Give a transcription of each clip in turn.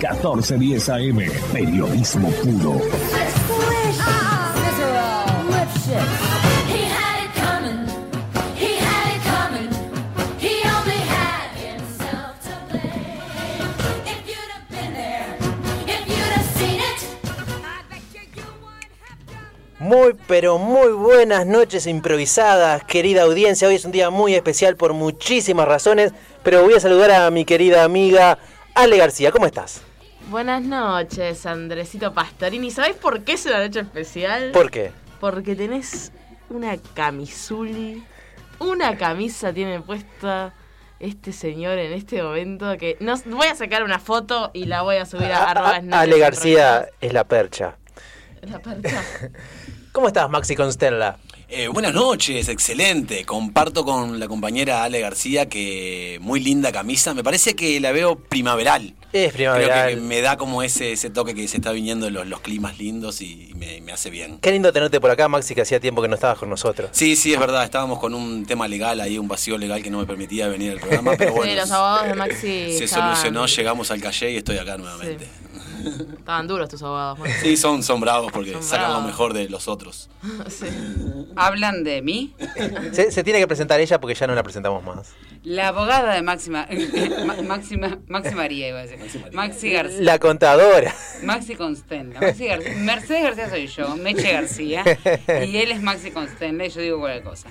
1410 AM, periodismo puro. Muy, pero muy buenas noches improvisadas, querida audiencia. Hoy es un día muy especial por muchísimas razones, pero voy a saludar a mi querida amiga Ale García. ¿Cómo estás? Buenas noches, Andresito Pastorini. ¿Sabés por qué es una noche especial? ¿Por qué? Porque tenés una camisuli. Una camisa tiene puesta este señor en este momento que no voy a sacar una foto y la voy a subir a, arroba Ale García es la percha. La percha. ¿Cómo estás, Maxi Constella? Eh, buenas noches, excelente. Comparto con la compañera Ale García que muy linda camisa. Me parece que la veo primaveral. Es primaveral. Creo que me da como ese, ese toque que se está viniendo los, los climas lindos y, me, me, hace bien. Qué lindo tenerte por acá, Maxi, que hacía tiempo que no estabas con nosotros. Sí, sí, es verdad. Estábamos con un tema legal ahí, un vacío legal que no me permitía venir al programa. Pero bueno, sí, los abogados de Maxi. Se solucionó, llegamos al calle y estoy acá nuevamente. Sí. Estaban duros tus abogados. Sí, son, son bravos porque sacan lo mejor de los otros. sí. ¿Hablan de mí? Se, se, tiene que presentar ella porque ya no la presentamos más. La abogada de Máxima. Máxima, Maxi María iba a decir. Maxi García. La contadora. Maxi Constella. Maxi García. Mercedes García soy yo, Meche García. Y él es Maxi Constella y yo digo cualquier cosa.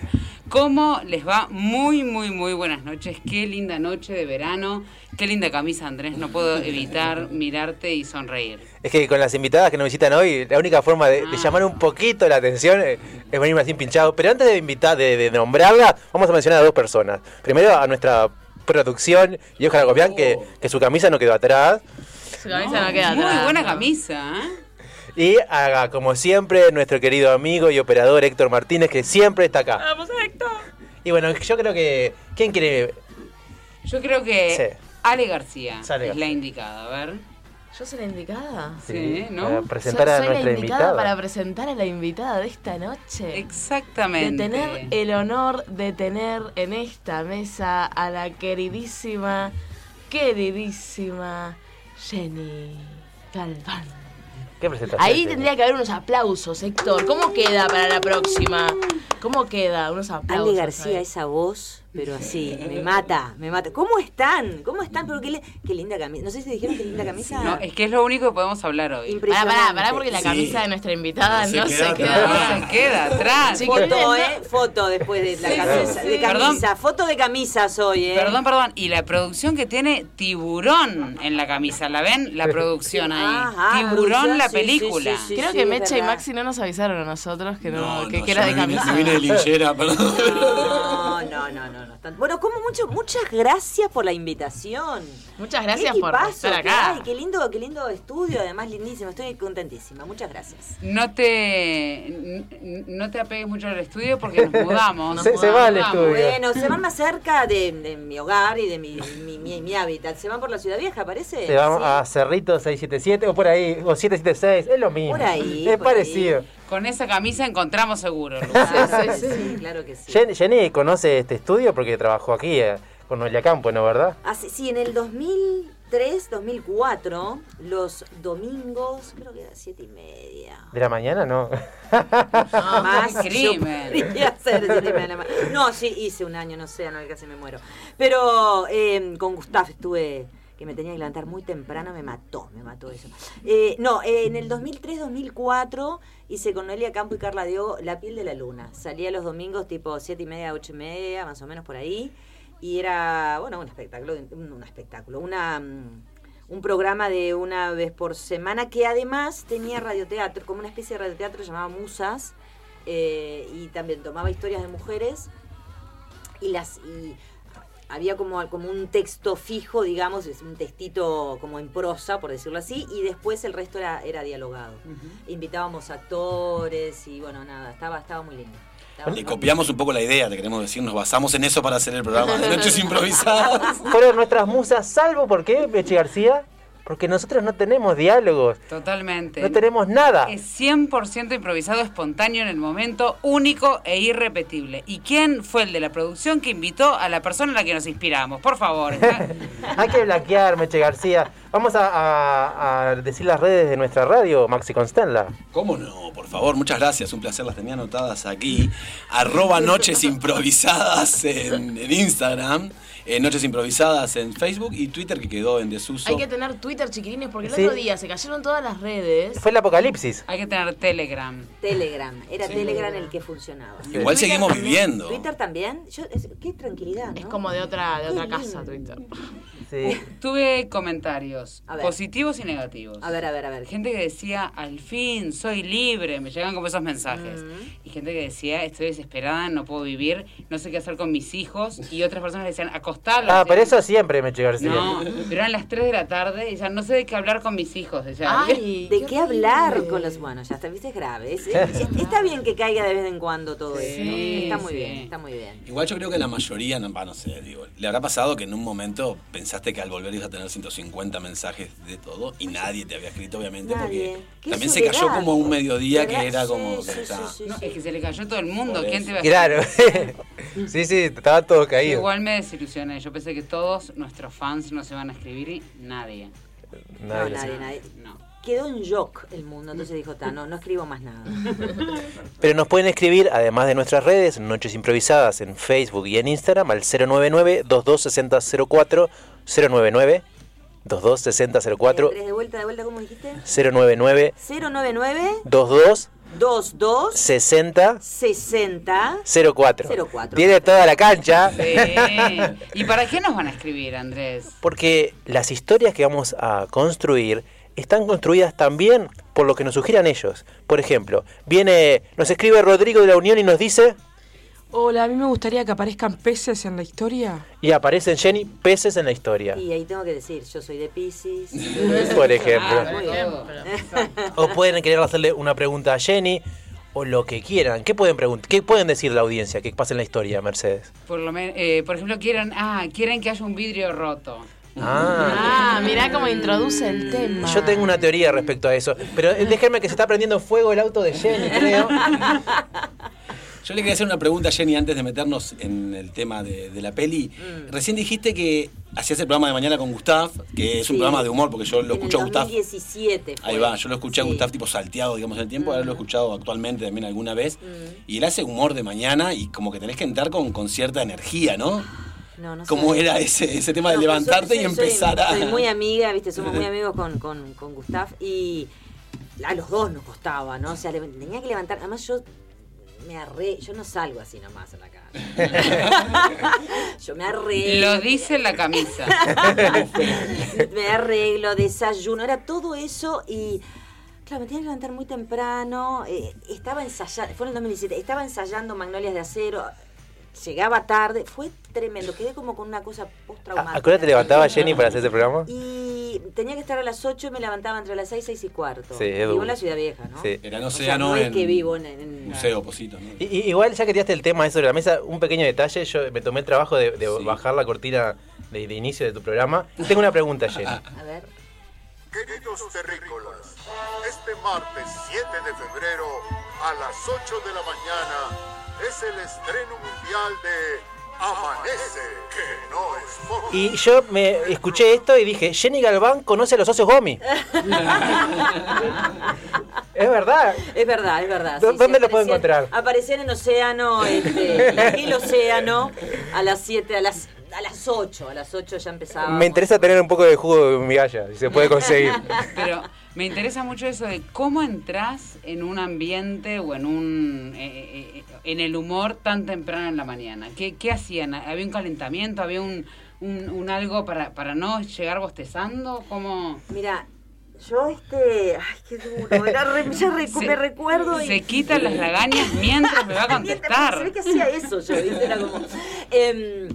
¿Cómo les va? Muy, muy, muy buenas noches. Qué linda noche de verano. Qué linda camisa, Andrés. No puedo evitar mirarte y sonreír. Es que con las invitadas que nos visitan hoy, la única forma de, ah. de llamar un poquito la atención es venirme así pinchado. Pero antes de invitar, de, de, nombrarla, vamos a mencionar a dos personas. Primero a nuestra producción y Ojalá Copián, oh. que, que su camisa no quedó atrás. Su camisa no, no queda atrás. Muy buena camisa, ¿eh? Y a, como siempre, nuestro querido amigo y operador Héctor Martínez, que siempre está acá. ¡Vamos, Héctor! Y bueno, yo creo que. ¿Quién quiere.? Yo creo que. Sí. Ale García Sale es la indicada, a ver. ¿Yo soy la indicada? Sí, ¿no? Para presentar Yo a soy nuestra la indicada invitada. para presentar a la invitada de esta noche. Exactamente. De tener el honor de tener en esta mesa a la queridísima, queridísima Jenny Galván. ¿Qué presentación? Ahí tendría que haber unos aplausos, Héctor. ¿Cómo queda para la próxima? ¿Cómo queda? Unos aplausos. Ale García, esa voz, pero así, me mata, me mata. ¿Cómo están? ¿Cómo están? Pero qué, qué linda camisa. No sé si dijeron qué linda camisa. No, es que es lo único que podemos hablar hoy. Pará, pará, pará, porque la camisa sí. de nuestra invitada no, no se, queda queda. No se queda atrás. Foto, ¿eh? Foto después de la Sí, camisa. sí, De camisa. Perdón. Foto de camisas hoy, ¿eh? Perdón, perdón. Y la producción que tiene tiburón en la camisa. ¿La ven? La producción ahí. Ajá, tiburón producción, la sí, película. sí, sí, Creo sí, que Mecha y. Maxi no nos avisaron a nosotros que, no, No, que, no, que era de camisa. me vine de linchera, perdón. No, no, no, no. no está- Bueno, como mucho, muchas gracias por la invitación. Muchas gracias Qué por estar qué- acá. ay, qué lindo, qué lindo estudio, además lindísimo. Estoy contentísima. Muchas gracias. No te no te apegues mucho al estudio porque nos mudamos. nos Se- se va al mudamos. estudio. Bueno, se van más cerca de, de mi hogar y de mi, mi, mi- mi hábitat. Se van por la ciudad vieja, parece. Se vamos Sí. a Cerrito 677 o por ahí, o 776, es lo mismo. Por ahí, Es por parecido. Con esa camisa encontramos seguro. Que sí, claro que sí. Jen- Jenny conoce este estudio porque trabajó aquí eh, con Noelia Campo, ¿no, verdad? Hace- sí, en el 2003, 2004, los domingos, creo que era siete y media. ¿De la mañana? No. Más qué crimen. yo podría hacer siete y media de la ma- No, sí, hice un año, no sé, no, casi me muero. Pero eh, con Gustav estuve, que me tenía que levantar muy temprano, me mató, me mató eso. Eh, no, eh, en el 2003, 2004 hice con Noelia Campo y Carla Diogo La piel de la luna. Salía los domingos tipo siete y media, ocho y media, más o menos por ahí. Y era, bueno, un espectáculo, un, un espectáculo, una... mm, un programa de una vez por semana que además tenía radioteatro, como una especie de radioteatro llamado Musas, eh, y también tomaba historias de mujeres y las y había como, como un texto fijo, digamos, es un textito como en prosa, por decirlo así, y después el resto era, era dialogado. Invitábamos actores y bueno, nada, estaba, estaba muy lindo. Estaba Le muy copiamos un poco la idea, te queremos decir, nos basamos en eso para hacer el programa de Noches Improvisadas. Fueron nuestras musas, salvo, ¿por qué, Bechi García? Porque nosotros no tenemos diálogos, Totalmente. no tenemos nada. Es 100% improvisado, espontáneo en el momento, único e irrepetible. ¿Y quién fue el de la producción que invitó a la persona en la que nos inspiramos? Por favor. Hay que blanquear, Meche García. Vamos a, a- a decir las redes de nuestra radio, Maxi Constenla. ¿Cómo no? Por favor, muchas gracias. Un placer, las tenía anotadas aquí. Arroba Noches Improvisadas en, en Instagram. Eh, Noches Improvisadas en Facebook y Twitter que quedó en desuso. Hay que tener Twitter, chiquilines, porque el Sí. otro día se cayeron todas las redes. Fue el apocalipsis. Hay que tener Telegram. Telegram, era Telegram el que funcionaba. Igual Twitter seguimos también. viviendo. Twitter también. Yo, es- qué tranquilidad, ¿no? Es como de otra, de otra casa, Twitter. Sí. Tuve comentarios positivos y negativos. A ver, a ver, a ver. Gente que decía, al fin, soy libre, me llegan como esos mensajes. Y gente que decía, estoy desesperada, no puedo vivir, no sé qué hacer con mis hijos. Y otras personas decían, Ah, pero eso siempre me llegó No, pero eran las 3 de la tarde y decían, no sé de qué hablar con mis hijos. Ay, ¿De qué hablar con los bueno? Ya está, viste, es grave. Es- es- está bien que caiga de vez en cuando todo Sí, esto. Está muy sí. bien, está muy bien. Igual yo creo que la mayoría, no, va, no sé, digo, le habrá pasado que en un momento pensaste que al volver ibas a tener 150 mensajes de todo y nadie te había escrito, obviamente, Nadie. porque también se cayó como un mediodía que era Sí, como que sí, está- sí, sí, No, sí. es que se le cayó todo el mundo. ¿Quién te va a Claro. sí, sí, estaba todo caído. Igual me Yo pensé que todos nuestros fans no se van a escribir y nadie. No, Nadie lo nadie, nadie. No. Quedó en shock el mundo, entonces dijo, "Ta, no, no escribo más nada. Pero nos pueden escribir, además de nuestras redes, Noches Improvisadas en Facebook y en Instagram al 099-226004, 099-226004, Andrés, de vuelta, de vuelta, ¿cómo dijiste? 099 099 22 22 60 60 04. 04. Tiene toda la cancha. Sí. ¿Y para qué nos van a escribir, Andrés? Porque las historias que vamos a construir están construidas también por lo que nos sugieran ellos. Por ejemplo, viene, nos escribe Rodrigo de la Unión y nos dice, Hola, a mí me gustaría que aparezcan peces en la historia. y aparecen Jenny peces en la historia. Y ahí tengo que decir, yo soy de Pisces. Por ejemplo. Ah. O pueden querer hacerle una pregunta a Jenny o lo que quieran. ¿Qué pueden preguntar? ¿Qué pueden decir la audiencia que pasa en la historia, Mercedes? Por lo men- eh, por ejemplo, quieren, ah, quieren que haya un vidrio roto. Ah. Ah, mirá cómo introduce el tema. Yo tengo una teoría respecto a eso, pero eh, déjenme que se está prendiendo fuego el auto de Jenny, creo. Yo le quería hacer una pregunta a Jenny antes de meternos en el tema de, de la peli. Mm. Recién dijiste que hacías el programa de mañana con Gustav, que es un programa de humor, porque yo lo escuché a Gustav. 2017 fue. Ahí va, yo lo escuché a. Gustav tipo salteado, digamos, en el tiempo, ahora lo he escuchado actualmente también alguna vez. Mm. Y él hace humor de mañana y como que tenés que entrar con, con cierta energía, ¿no? No, no ¿Cómo era ese, ese tema de No, levantarte soy- y empezar a... Soy muy amiga, viste, somos muy amigos con, con, con Gustav y a los dos nos costaba, ¿no? O sea, tenía que levantar, además yo me arre, yo no salgo así nomás en la calle. yo me arreglo. Lo dice la camisa. me arreglo, desayuno, era todo eso y claro, me tenía que levantar muy temprano, eh, estaba ensayando, fue en el 2017, estaba ensayando Magnolias de Acero, llegaba tarde, fue tremendo, quedé como con una cosa postraumática. ¿A qué hora te levantaba Jenny para hacer ese programa? Y tenía que estar a las 8 y me levantaba entre las 6, 6 y cuarto. Sí, Vivo duro. en la ciudad vieja, ¿no? Sí. Era en O sea, no es en que vivo en... en- Museo Posito, ¿no? I- igual ya que tiraste el tema eso de la mesa, un pequeño detalle, yo me tomé el trabajo de, de Sí. bajar la cortina de, de inicio de tu programa. Tengo una pregunta, Jenny. A ver. Queridos terrícolas, este martes 7 de febrero a las 8 de la mañana es el estreno mundial de Amanece, que no es poco. Y yo me escuché esto y dije, Jenny Galván conoce a los socios Gomi. es verdad. Es verdad, es verdad. ¿Dó- sí, dónde sí, lo puedo encontrar? Aparecían en Océano, este, en aquel Océano, a las 7, a las, a las 8, a las 8 ya empezaba. Me interesa tener un poco de jugo de migalla, si se puede conseguir. Pero me interesa mucho eso de cómo entras en un ambiente o en un eh, eh, eh, en el humor tan temprano en la mañana. ¿Qué, qué hacían? ¿Había un calentamiento? ¿Había un, un, un algo para, para no llegar bostezando? ¿Cómo? Mira, yo este. Ay, qué duro. Era re- ya recu- Se- me recuerdo y. Se quitan las lagañas mientras me va a Mientras- Se ve contestar. que hacía eso yo, ¿viste? Era como. em,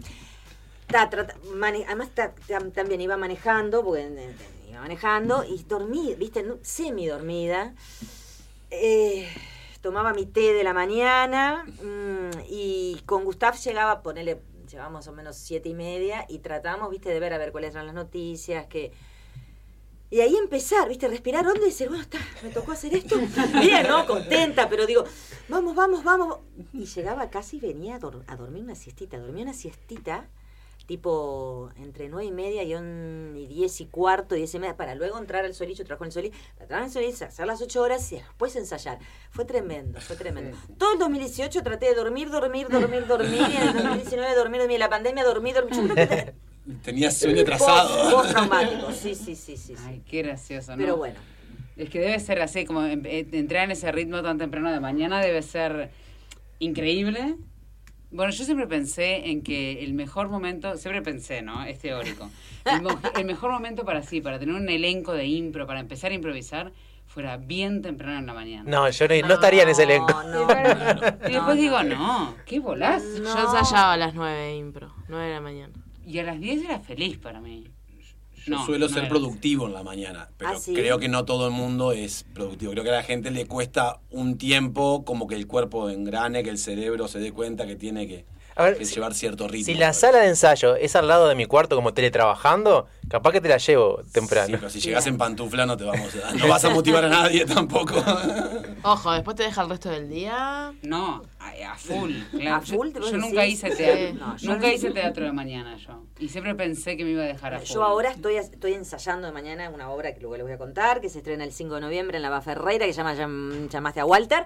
ta- trata- mane- además ta- tam- también iba manejando, porque eh, iba manejando y dormí, ¿viste? No- Semi dormida. Eh, tomaba mi té de la mañana mm, y con Gustav llegaba a ponerle, llegaba más o menos siete y media y tratamos, viste, de ver a ver cuáles eran las noticias, que... Y ahí empezar, viste, respirar hondo y decir, bueno, está, me tocó hacer esto. Bien, ¿no? Contenta, pero digo, vamos, vamos, vamos. Y llegaba casi y venía a, dor- a dormir una siestita. Dormía una siestita tipo entre nueve y media y, un, y diez y cuarto, diez y media, para luego entrar al Solí, yo trabajo en el Solí, para entrar en el Solí, hacer las ocho horas y después ensayar. Fue tremendo, fue tremendo. Todo el 2018 traté de dormir, dormir, dormir, dormir, y en el 2019 dormir, dormir, la pandemia dormir, dormir. Yo creo que Tenía sueño trazado. post traumático, sí, sí, sí, sí. sí. Ay, qué gracioso, ¿no? Pero bueno. Es que debe ser así, como em- eh, entrar en ese ritmo tan temprano de mañana debe ser increíble. Bueno, yo siempre pensé en que el mejor momento, siempre pensé, ¿no? Es teórico. El, mo- el mejor momento para sí, para tener un elenco de impro, para empezar a improvisar, fuera bien temprano en la mañana. No, yo no, no estaría en ese elenco. No, Y después digo, no, qué bolazo. Yo ensayaba a las 9 de impro, 9 de la mañana. Y a las 10 era feliz para mí. Yo No, suelo no ser productivo en la mañana, pero ¿Ah, sí? creo que no todo el mundo es productivo. Creo que a la gente le cuesta un tiempo como que el cuerpo engrane, que el cerebro se dé cuenta que tiene que, A ver, que si- llevar cierto ritmo. Si la sala de ensayo es al lado de mi cuarto como teletrabajando, capaz que te la llevo Sí, temprano. pero si llegas en pantufla no te vamos a, no vas a motivar a nadie tampoco. Ojo, después te deja el resto del día. No, a, a full. claro. ¿A full, Yo- te yo, vos nunca hice teatro. Sí. No, yo nunca no- hice teatro de mañana yo. Y siempre pensé que me iba a dejar a full. Yo ahora estoy, estoy ensayando de mañana una obra que luego les voy a contar, que se estrena el 5 de noviembre en la Ferreira, que se llama Llam- Llamaste a Walter,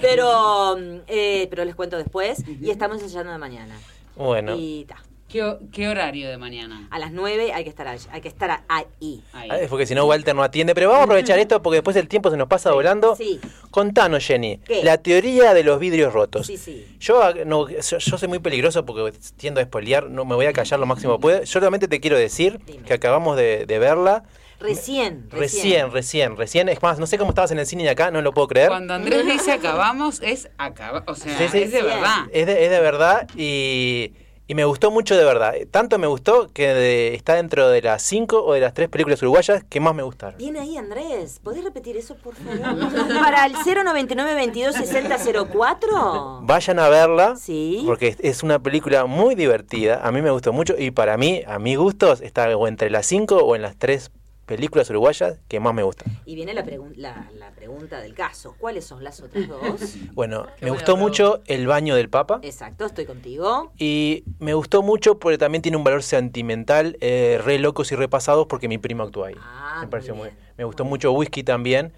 pero, eh, pero les cuento después, y estamos ensayando de mañana. Bueno, Y ta, ¿Qué, ho- qué horario de mañana? a las 9 hay que estar, ahí- hay que estar ahí. Ahí. ah, porque si no Walter no atiende. Pero vamos a aprovechar esto porque después el tiempo se nos pasa volando. Sí, Contanos, Jenny, ¿Qué? la teoría de los vidrios rotos. sí, sí. Yo, no, yo, yo soy muy peligroso porque tiendo a espolear, no me voy a callar lo máximo que puedo. Yo solamente te quiero decir Dime. que acabamos de, de verla. Recién, Recién, recién, recién. Es más, no sé cómo estabas en el cine de acá, no lo puedo creer. Cuando Andrés dice acabamos, es acaba, o sea, Sí, sí. es de Sí. verdad. Es de, es de verdad y, y me gustó mucho de verdad. Tanto me gustó que de- está dentro de las cinco o de las tres películas uruguayas que más me gustaron. Bien ahí, Andrés. ¿Podés repetir eso, por favor? Para el 099 22 60 04. Vayan a verla Sí. porque es- es una película muy divertida. A mí me gustó mucho y para mí, a mis gustos, está o entre las cinco o en las tres películas uruguayas que más me gustan. Y viene la, pregun- la, la pregunta del caso. ¿Cuáles son las otras dos? Bueno, Qué me gustó mucho El baño del Papa. Exacto, estoy contigo. Y me gustó mucho porque también tiene un valor sentimental, eh, re locos y repasados, porque mi primo actúa ahí. Ah, me pareció muy, bien, me gustó muy mucho Whisky también.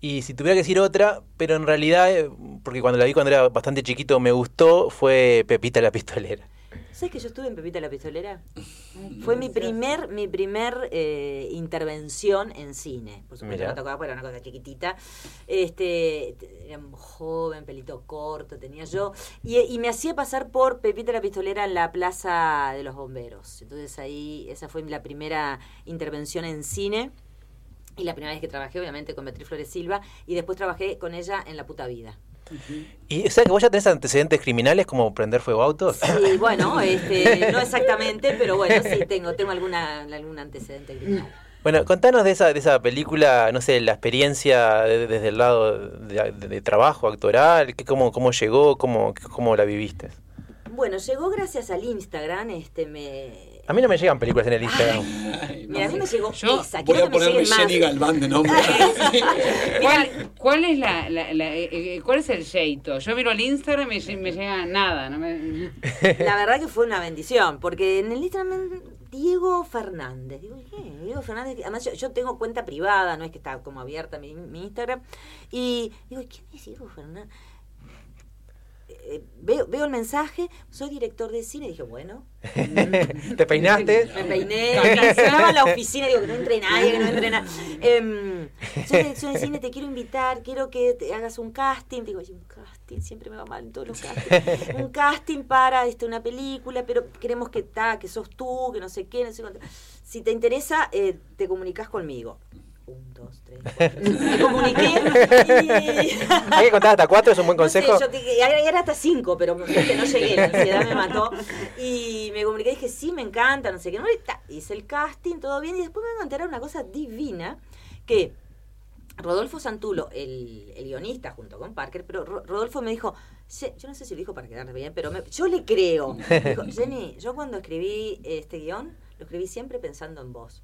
Y si tuviera que decir otra, pero en realidad, eh, porque cuando la vi cuando era bastante chiquito me gustó, fue Pepita la pistolera. ¿Sabes que yo estuve en Pepita la Pistolera? Fue mi primer, mi primer eh, intervención en cine. Por supuesto, no tocaba, porque era una cosa chiquitita. Este, era joven, pelito corto, tenía yo. Y, y me hacía pasar por Pepita la Pistolera en la Plaza de los Bomberos. Entonces ahí, esa fue la primera intervención en cine. Y la primera vez que trabajé, obviamente, con Beatriz Flores Silva. Y después trabajé con ella en La Puta Vida. Y o sea que vos ya tenés antecedentes criminales como prender fuego a autos. Sí, bueno, este, no exactamente, pero bueno, sí tengo, tengo alguna, algún antecedente criminal. Bueno, contanos de esa, de esa película, no sé, la experiencia de- desde el lado de trabajo actoral, que, cómo, cómo llegó, cómo, cómo la viviste. Bueno, llegó gracias al Instagram, este me. A mí no me llegan películas en el Instagram. Ay. Mira, a mí me llegó Yo esa, Voy a que ponerme más. Jenny Galván de nombre. ¿Cuál, cuál es la, la- la- eh, eh, cuál es el jeito? Yo miro el Instagram y me, lle- me llega nada, no me- La verdad que fue una bendición, porque en el Instagram Diego Fernández, digo, ¿qué? Diego Fernández, además yo, yo tengo cuenta privada, no es que está como abierta mi, mi Instagram, y digo, ¿quién es Diego Fernández? Eh, veo, veo el mensaje, soy director de cine, dije, bueno, ¿Te peinaste? Me peiné, en la oficina, digo que no entre nadie, que no entre nadie. Em, soy dirección de cine, te quiero invitar, quiero que te hagas un casting. Digo, "Ay, un casting, siempre me va mal en todos los castings. Un casting para este, una película, pero queremos que, ta, que sos tú, que no sé qué, no sé cuánto. Si te interesa, eh, te comunicas conmigo. Un, dos, tres, cuatro. Me comuniqué y... Hay que contar hasta cuatro, es un buen No sé, consejo. yo te- era, hasta cinco, pero no llegué, la ansiedad me mató. Y me comuniqué y dije, sí, me encanta, no sé qué. No, hice el casting, todo bien. Y después me encontré una cosa divina, que Rodolfo Santulo, el, el guionista junto con Parker, pero Ro- Rodolfo me dijo, "Se- yo no sé si lo dijo para quedar bien, pero me- yo le creo. Me dijo, Jenny, yo cuando escribí este guion, lo escribí siempre pensando en vos.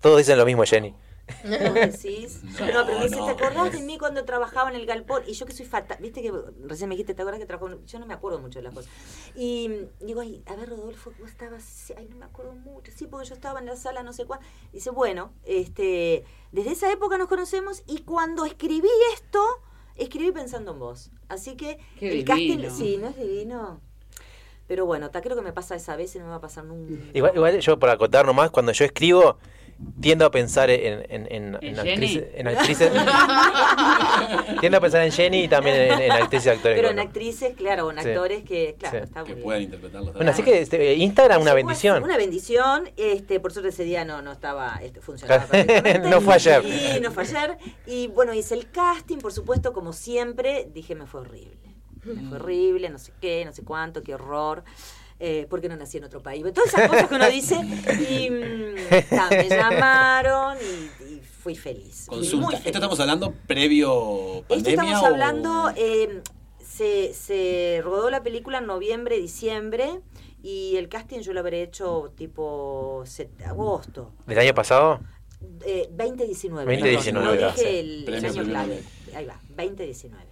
Todos dicen lo mismo, Jenny. ¿Vos decís? No, No, pero me dice, no, ¿te acordás de mí cuando trabajaba en el galpón? Y yo que soy fatal, viste que recién me dijiste, ¿te acordás que trabajaba? en- Yo no me acuerdo mucho de las cosas. Y digo, ay, a ver, Rodolfo, vos estabas, sí, ay, no me acuerdo mucho, sí, porque yo estaba en la sala, no sé cuál. Dice, bueno, este, desde esa época nos conocemos y cuando escribí esto, escribí pensando en vos. Así que Qué el divino. casting, sí, ¿no es divino? Pero bueno, ta, creo que me pasa esa vez y no me va a pasar nunca. Igual, igual yo, por acotar nomás, cuando yo escribo, tiendo a pensar en, en, en, ¿En en Jenny? actrices. En actrices tiendo a pensar en Jenny y también en, en actrices y actores. Pero en actrices, claro, en Sí. actores que, claro, Sí. está muy Que bien. puedan interpretarlo. Bueno, así que este, Instagram, una bendición. Una bendición. Este, por suerte ese día no, no estaba este, funcionando perfectamente. No fue ayer. Y no fue ayer. Y bueno, hice el casting, por supuesto, como siempre. Dije, me fue horrible. Me Mm. fue horrible, no sé qué, no sé cuánto, qué horror. Eh, porque no nací en otro país. Todas esas cosas que uno dice. Y mm, ta, me llamaron y, y fui feliz. Consulta. feliz. ¿Esto estamos hablando previo Esto pandemia estamos o- hablando, eh, se, se rodó la película en noviembre, diciembre, y el casting yo lo habré hecho tipo set- agosto, ¿Del año pasado? eh, 2019. 2019, No ya. dije el, año premio. clave. Ahí va, 2019.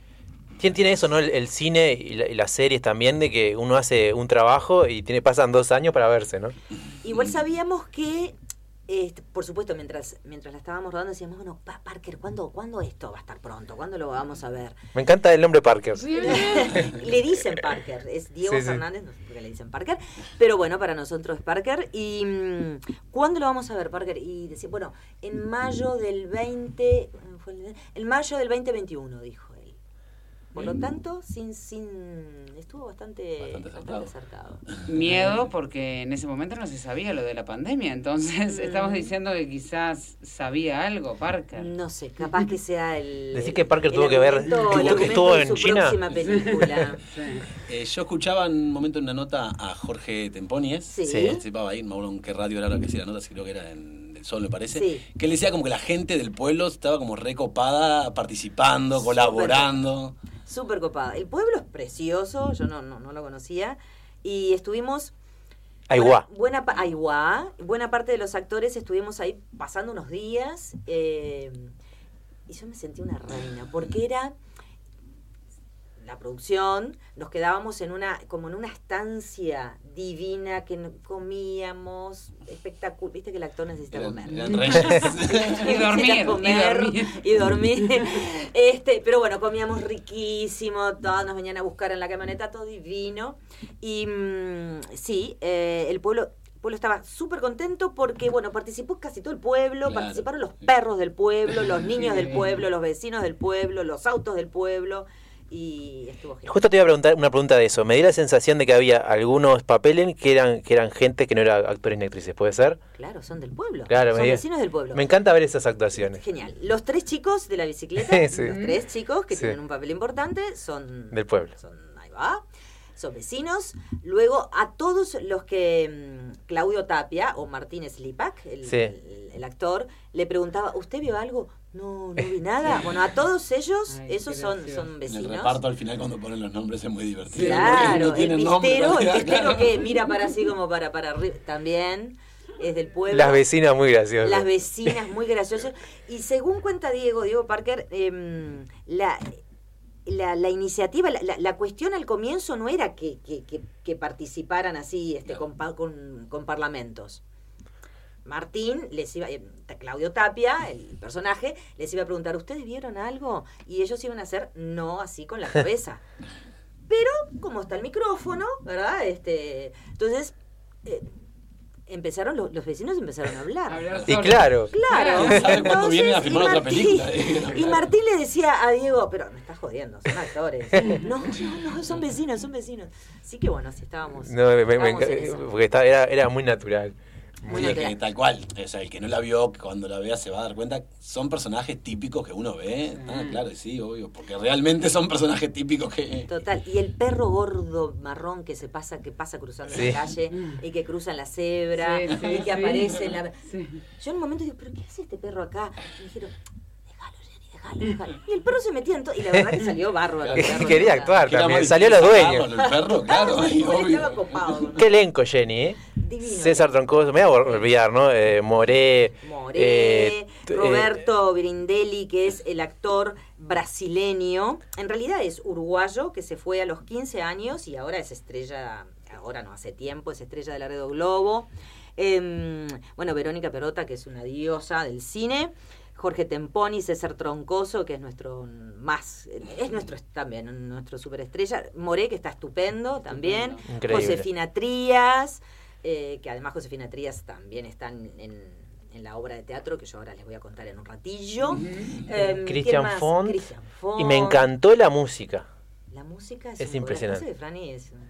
¿Quién tiene eso, no? El, el cine y, la- y las series también, de que uno hace un trabajo y tiene pasan dos años para verse, ¿no? Igual sabíamos que, este, por supuesto, mientras mientras la estábamos rodando decíamos, bueno, pa- Parker, ¿cuándo, ¿cuándo esto va a estar pronto? ¿Cuándo lo vamos a ver? Me encanta el nombre Parker. le dicen Parker, es Diego Sí, sí. Fernández, no sé por qué le dicen Parker, pero bueno, para nosotros es Parker. ¿Y mm, cuándo lo vamos a ver, Parker? Y decía, bueno, en mayo del 20, fue el- en mayo del 2021, dijo Por lo tanto, sin, sin, estuvo bastante, Bastante bastante, acertado. Miedo porque en ese momento no se sabía lo de la pandemia, entonces estamos diciendo que quizás sabía algo, Parker. No sé, capaz que sea el. Decir que Parker el tuvo que ver- argumento- estuvo- en su China. próxima película. Eh, yo escuchaba en un momento en una nota a Jorge Temponies. Sí. Sí. Participaba ahí, no me acuerdo en qué radio era la que hacía la nota, si creo que era en El Sol, me parece. Sí. Que él decía como que la gente del pueblo estaba como recopada, participando, colaborando. Súper copada. El pueblo es precioso, yo no, no, no lo conocía. Y estuvimos. Aiguá. Buena, buena, pa- Aiguá. Buena parte de los actores estuvimos ahí pasando unos días. eh, y yo me sentí una reina, porque era la producción, nos quedábamos en una, como en una estancia divina que no- comíamos, espectacular. Viste que el actor necesita comer. Y dormir, y comer dormir. y dormir. Este, pero bueno, comíamos riquísimo, todos nos venían a buscar en la camioneta, todo divino. Y mm, sí, eh, el pueblo el pueblo estaba súper contento porque, bueno, participó casi todo el pueblo, Claro. participaron los perros del pueblo, los niños del pueblo, los vecinos del pueblo, los autos del pueblo, y estuvo genial. Justo te iba a preguntar una pregunta de eso. Me dio la sensación de que había algunos papeles que eran, que eran gente que no era actores ni actrices, ¿puede ser? Claro, son del pueblo, Claro, son me vecinos del pueblo. Me encanta ver esas actuaciones. Genial. Los tres chicos de la bicicleta, Sí. los tres chicos que Sí. tienen un papel importante, son Del pueblo. Son, ahí va. Son vecinos. Luego, a todos los que mm, Claudio Tapia o Martínez Lipak, el, Sí. el- el actor, le preguntaba, ¿usted vio algo? No, no vi nada. Bueno, a todos ellos, Ay, esos son, son En el vecinos. reparto al final cuando ponen los nombres es muy divertido. Claro, no tienen el pistero, el pistero claro. que mira para así como para, para arriba, también es del pueblo. Las vecinas muy graciosas. Las vecinas muy graciosas. Y según cuenta Diego, Diego Parker, em, la, la, la iniciativa, la, la- la cuestión al comienzo no era que, que- que- que participaran así este, Claro. con, pa- con, con parlamentos. Martín les iba, eh, Claudio Tapia, el personaje, les iba a preguntar, ¿ustedes vieron algo? Y ellos iban a hacer no así con la cabeza. Pero como está el micrófono, ¿verdad? Este, entonces eh, empezaron los, los vecinos empezaron a hablar. Y claro, Claro. ¿Quién sabe cuándo Entonces, vienen a y filmar otra Martín- película? Y Martín le decía a Diego, pero me estás jodiendo, son actores. No, no, no, son vecinos, son vecinos. Así que bueno, así estábamos. no, me- estábamos en enca- eso. porque estaba- era, era muy natural. Muy Sí, es natural. que tal cual. O sea, el que no la vio, cuando la vea se va a dar cuenta. Son personajes típicos que uno ve. Ah, claro, sí, obvio. Porque realmente son personajes típicos que. Total, y el perro gordo marrón que se pasa, que pasa cruzando Sí. la calle y que cruza en la cebra Sí, sí, y que sí. aparece en la... Sí. Yo en un momento digo, ¿pero qué hace este perro acá? Y me dijeron, Y el perro se metía en todo, y la verdad que salió bárbaro. el perro, Quería ¿no? actuar era también. Salió los dueños. El perro, claro, y Estaba obvio. copado. Qué elenco, Jenny, ¿eh? Divino. César Troncoso, me voy a olvidar, ¿no? Eh, Moré. Moré, eh, Eh, Roberto Brindelli, que es el actor brasileño. En realidad es uruguayo, que se fue a los 15 años y ahora es estrella, ahora no hace tiempo, es estrella de la Red Globo. Em, bueno, Verónica Perota, que es una diosa del cine. Jorge Temponi, César Troncoso, que es nuestro más, es nuestro también, nuestro superestrella. Moré, que está estupendo también. Increíble. Josefina Trías, eh, que además Josefina Trías también está en, la obra de teatro, que yo ahora les voy a contar en un ratillo. Em, ¿quién Cristian? Font. Y me encantó la música. La música es, impresionante. De Franny es un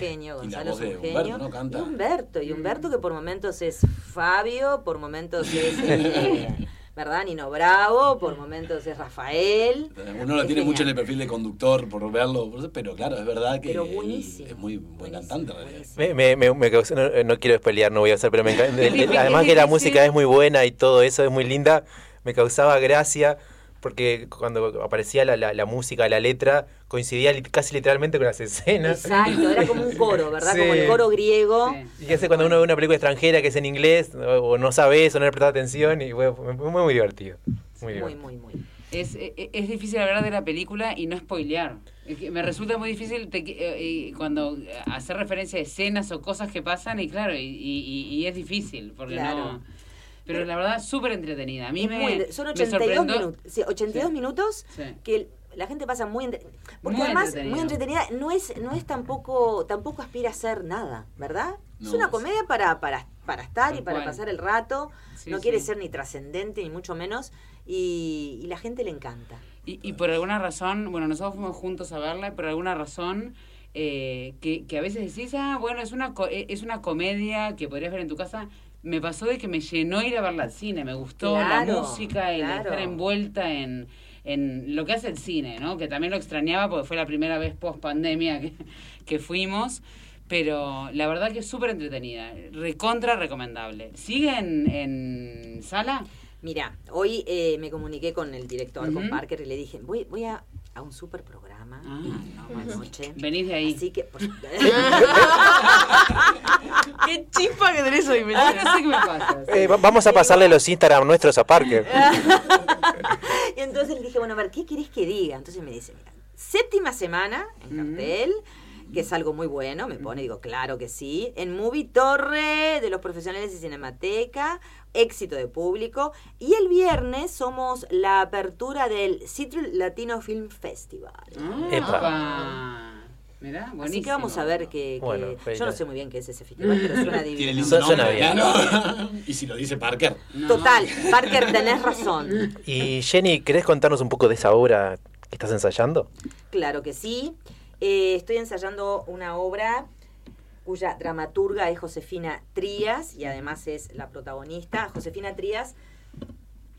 genio, Gonzalo es un Humberto, genio. ¿no? Canta. Y Humberto, y Humberto que por momentos es Fabio, por momentos es, eh, ¿verdad? Nino Bravo, por momentos es Rafael. Uno lo tiene mucho en genial. el perfil de conductor por verlo, pero claro, es verdad que Pero él buenísimo. es muy buen cantante. Me, me, me, me causó- no, no quiero pelear, no voy a hacer, pero me encanta. Además que la música es muy buena y todo eso es muy linda, me causaba gracia porque cuando aparecía la, la, la música, la letra, coincidía li- casi literalmente con las escenas. Exacto, era como un coro, ¿verdad? Sí. Como el coro griego. Sí. Y que hace cuando uno ve una película extranjera que es en inglés, o, o no sabes, o no le prestas atención, y bueno, fue muy, muy divertido. Muy Muy, divertido. muy, muy. Es, e- e- es difícil hablar de la película y no spoilear. Me resulta muy difícil te- eh, cuando eh, hacer referencia a escenas o cosas que pasan y claro, y, y- y es difícil porque Claro. no... Pero la verdad, súper entretenida. A mí me, muy- son me 82 sorprendió- minutos. Sí, 82 Sí. minutos que la gente pasa muy entre- porque Muy además muy entretenida no es no es tampoco tampoco aspira a ser nada verdad es una comedia para para para estar y para cual. pasar el rato Sí, no quiere sí. ser ni trascendente ni mucho menos y, y la gente le encanta Y, y por alguna razón, bueno, nosotros fuimos juntos a verla, y por alguna razón eh, que, que a veces decís, ah, bueno, es una, co- es una comedia que podrías ver en tu casa. Me pasó de que me llenó ir a verla al cine, me gustó la música, el claro. estar envuelta en, en lo que hace el cine, ¿no? Que también lo extrañaba porque fue la primera vez post pandemia que, que fuimos. Pero la verdad que es súper entretenida, recontra recomendable. ¿Sigue en, en sala? mira hoy eh, me comuniqué con el director con. Parker y le dije voy voy a, a un super programa Ah. no noche Venís de ahí. así que ¡Qué chispa que tenés hoy, Melina! no sé qué me pasa. Eh, va- vamos a pasarle los Instagram nuestros a Parker. Y entonces le dije, bueno, a ver, ¿qué querés que diga? Entonces me dice, mira, séptima semana en cartel, que es algo muy bueno, me pone, digo, claro que sí. En Movie Torre de los profesionales de Cinemateca, éxito de público. Y el viernes somos la apertura del Citrus Latino Film Festival. Ah. Mirá. Así que vamos a ver que, que- Bueno, yo no sé muy bien qué es ese festival, pero suena Tiene divino. lindo Su- suena nombre, bien. claro. y si lo dice Parker. No. Total, Parker, tenés razón. Y Jenny, ¿querés contarnos un poco de esa obra que estás ensayando? Claro que sí. Eh, estoy ensayando una obra cuya dramaturga es Josefina Trías y además es la protagonista. Josefina Trías,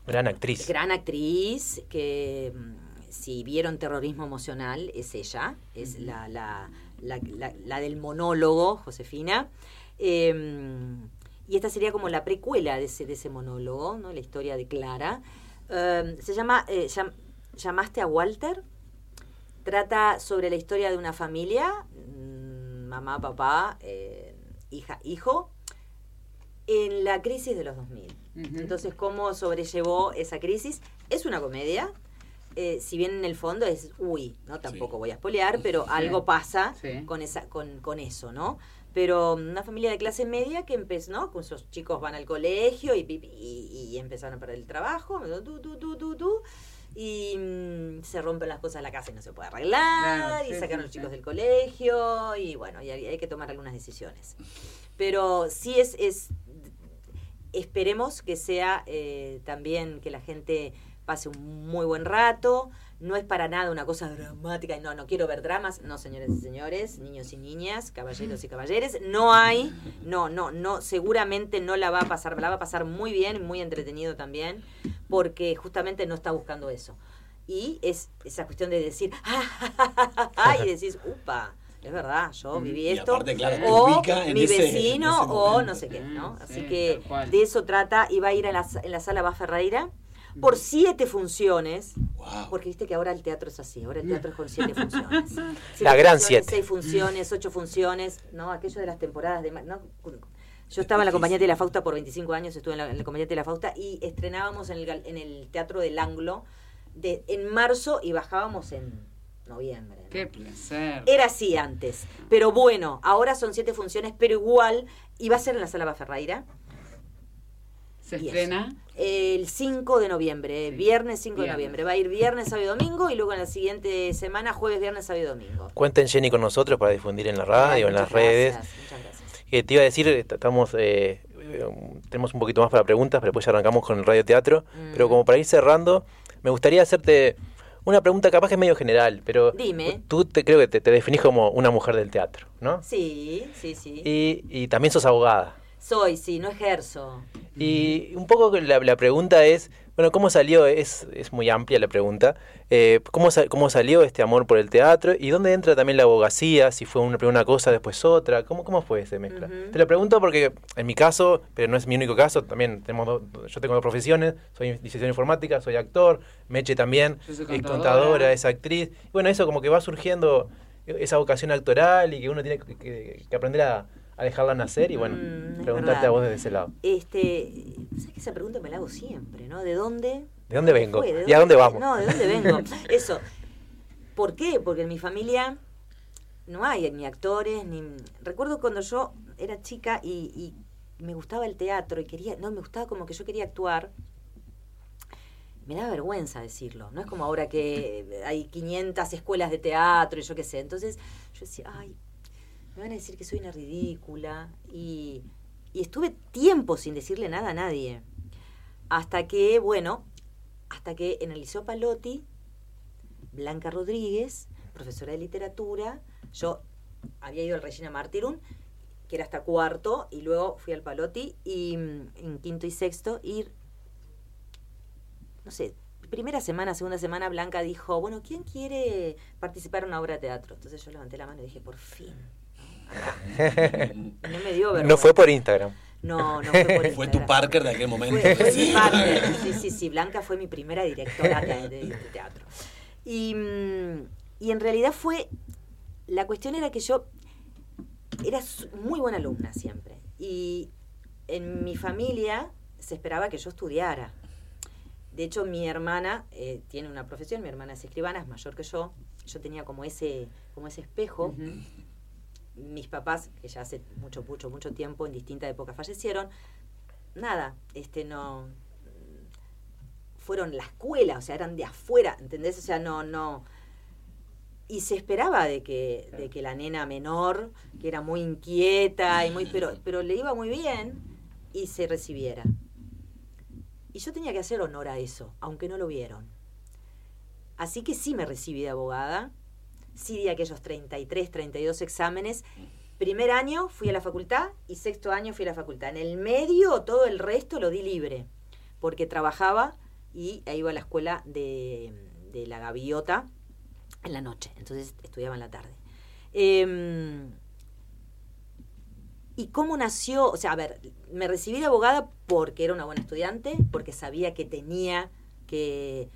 Gran actriz. gran actriz, que mm, si vieron terrorismo emocional, es ella, es la, la, la, la- la del monólogo, Josefina. Eh, y esta sería como la precuela de ese, de ese monólogo, ¿no? la historia de Clara. Eh, se llama eh, Llam- ¿Llamaste a Walter? Trata sobre la historia de una familia, mm, mamá, papá, eh, hija, hijo, en la crisis de los 2000. Ujú. Entonces, ¿cómo sobrellevó esa crisis? Es una comedia, eh, si bien en el fondo es, uy, no tampoco Sí. voy a espolear, pero algo pasa Sí. con, esa, con, con eso, ¿no? Pero una familia de clase media que empezó, ¿no? Con sus chicos van al colegio y, y, y empezaron a perder el trabajo, tú, tú, tú, tú, tú, y mm, se rompen las cosas en la casa y no se puede arreglar, Claro, y sí, sacaron sí, los chicos del colegio, y bueno, y hay, hay que tomar algunas decisiones. Pero sí es, es esperemos que sea eh, también que la gente pase un muy buen rato. No es para nada una cosa dramática y no, no quiero ver dramas. No, señores y señores, niños y niñas, caballeros y caballeres. No hay, no, no, no, seguramente no la va a pasar, la va a pasar muy bien, muy entretenido también, porque justamente no está buscando eso. Y es esa cuestión de decir, y decís, upa, es verdad, yo viví Y esto. aparte, claro, o mi ese- vecino, en ese o no sé qué, ¿no? Mm, Así sí, que de eso trata y va a ir a la, en la sala Bas Ferreira por siete funciones. Wow. Porque viste que ahora el teatro es así, ahora el teatro es con siete funciones. Siete La gran funciones, siete. Seis funciones, ocho funciones, ¿no? Aquello de las temporadas de... ¿no? Yo estaba en la compañía de la Fausta por 25 años, estuve en la, en la compañía de la Fausta y estrenábamos en el, gal- en el Teatro del Anglo de, en marzo y bajábamos en noviembre. ¿no? Qué placer. Era así antes. Pero bueno, ahora son siete funciones, pero igual iba a ser en la Sala Baferraira ¿Se y eso. estrena? el 5 de noviembre, viernes 5 de noviembre. Va a ir viernes, sábado y domingo y luego en la siguiente semana jueves, viernes, sábado y domingo. Cuenten Jenny con nosotros para difundir en la radio, en las redes. gracias, muchas gracias. Que te iba a decir, est- estamos, eh, eh, tenemos un poquito más para preguntas, pero después ya arrancamos con el radioteatro. Mm. Pero como para ir cerrando, me gustaría hacerte una pregunta capaz que es medio general, pero Dime. tú te, creo que te, te definís como una mujer del teatro, ¿no? Sí, sí, sí. Y, y también sos abogada. Soy, sí, no ejerzo. Y un poco la, la pregunta es, bueno, ¿cómo salió? Es, es muy amplia la pregunta. Eh, ¿cómo, ¿Cómo salió este amor por el teatro? ¿Y dónde entra también la abogacía? Si fue una, primero una cosa, después otra. ¿Cómo, cómo fue esa mezcla? Te lo pregunto porque en mi caso, pero no es mi único caso, también tenemos dos- yo tengo dos profesiones, soy licenciado en informática, soy actor, Meche también, es contadora. contadora, es actriz. Y bueno, eso como que va surgiendo esa vocación actoral y que uno tiene que, que- que aprender a, a dejarla nacer y bueno, Mm, preguntarte a vos desde ese lado. Este, ¿sabes que esa pregunta me la hago siempre, ¿no? ¿De dónde? ¿De dónde vengo? ¿Y a dónde vamos? No, ¿de dónde vengo? Eso. ¿Por qué? Porque en mi familia no hay ni actores, ni... Recuerdo cuando yo era chica y, y me gustaba el teatro y quería... No, me gustaba como que yo quería actuar. Me daba vergüenza decirlo. No es como ahora que hay 500 escuelas de teatro y yo qué sé. Entonces yo decía, ay, me van a decir que soy una ridícula. Y, y estuve tiempo sin decirle nada a nadie. Hasta que, bueno, hasta que en el Liceo Palotti, Blanca Rodríguez, profesora de literatura, yo había ido al Regina Martyrum, que era hasta cuarto, y luego fui al Palotti, y mm, en quinto y sexto, ir, no sé, primera semana, segunda semana, Blanca dijo, bueno, ¿quién quiere participar en una obra de teatro? Entonces yo levanté la mano y dije, por fin. ¿No? Me dio vergüenza. No fue por Instagram. No, no fue por Fue tu Instagram. Parker de aquel momento. Fue, fue mi Sí. partner. Sí, sí, sí. Blanca fue mi primera directora de, de- de teatro. Y, mm, y en realidad fue. La cuestión era que yo era muy buena alumna siempre. Y en mi familia se esperaba que yo estudiara. De hecho, mi hermana eh, tiene una profesión, mi hermana es escribana, es mayor que yo. Yo tenía como ese, como ese espejo mis papás, que ya hace mucho, mucho, mucho tiempo, en distintas épocas fallecieron, nada, este no fueron la escuela, o sea, eran de afuera, ¿entendés? O sea, no, no. Y se esperaba de que, de que la nena menor, que era muy inquieta y muy, pero, pero le iba muy bien, y se recibiera. Y yo tenía que hacer honor a eso, aunque no lo vieron. Así que sí me recibí de abogada, sí di aquellos 33, 32 exámenes. Primer año fui a la facultad y sexto año fui a la facultad. En el medio todo el resto lo di libre, porque trabajaba y iba a la escuela de, de la gaviota en la noche, entonces estudiaba en la tarde. Em, ¿Y cómo nació? O sea, a ver, me recibí de abogada porque era una buena estudiante, porque sabía que tenía que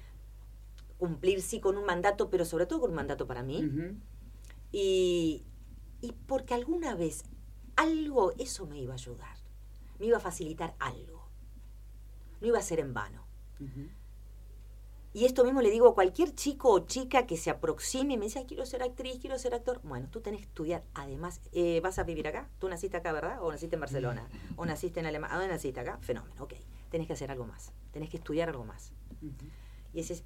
cumplir sí con un mandato, pero sobre todo con un mandato para mí. Y, y porque alguna vez algo, eso me iba a ayudar, me iba a facilitar algo. No iba a ser en vano. Y esto mismo le digo a cualquier chico o chica que se aproxime y me dice, "Ay, quiero ser actriz, quiero ser actor. Bueno, tú tenés que estudiar. Además, eh, vas a vivir acá. Tú naciste acá, ¿verdad? O naciste en Barcelona. O naciste en Alemania. ¿A dónde naciste acá? Fenómeno, ok. Tenés que hacer algo más. Tenés que estudiar algo más. Y ese es,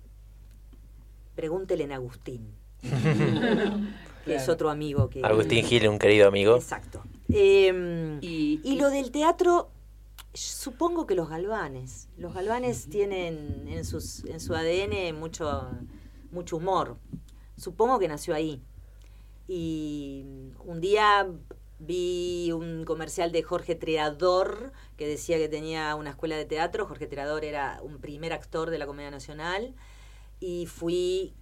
pregúntele en Agustín, que es otro amigo que... Agustín Gil, un querido amigo. Exacto. Eh, Y, y lo del teatro, supongo que los galvanes. Los galvanes tienen en, sus, en su ADN mucho, mucho humor. Supongo que nació ahí. Y un día vi un comercial de Jorge Triador que decía que tenía una escuela de teatro. Jorge Triador era un primer actor de la Comedia Nacional. Y fui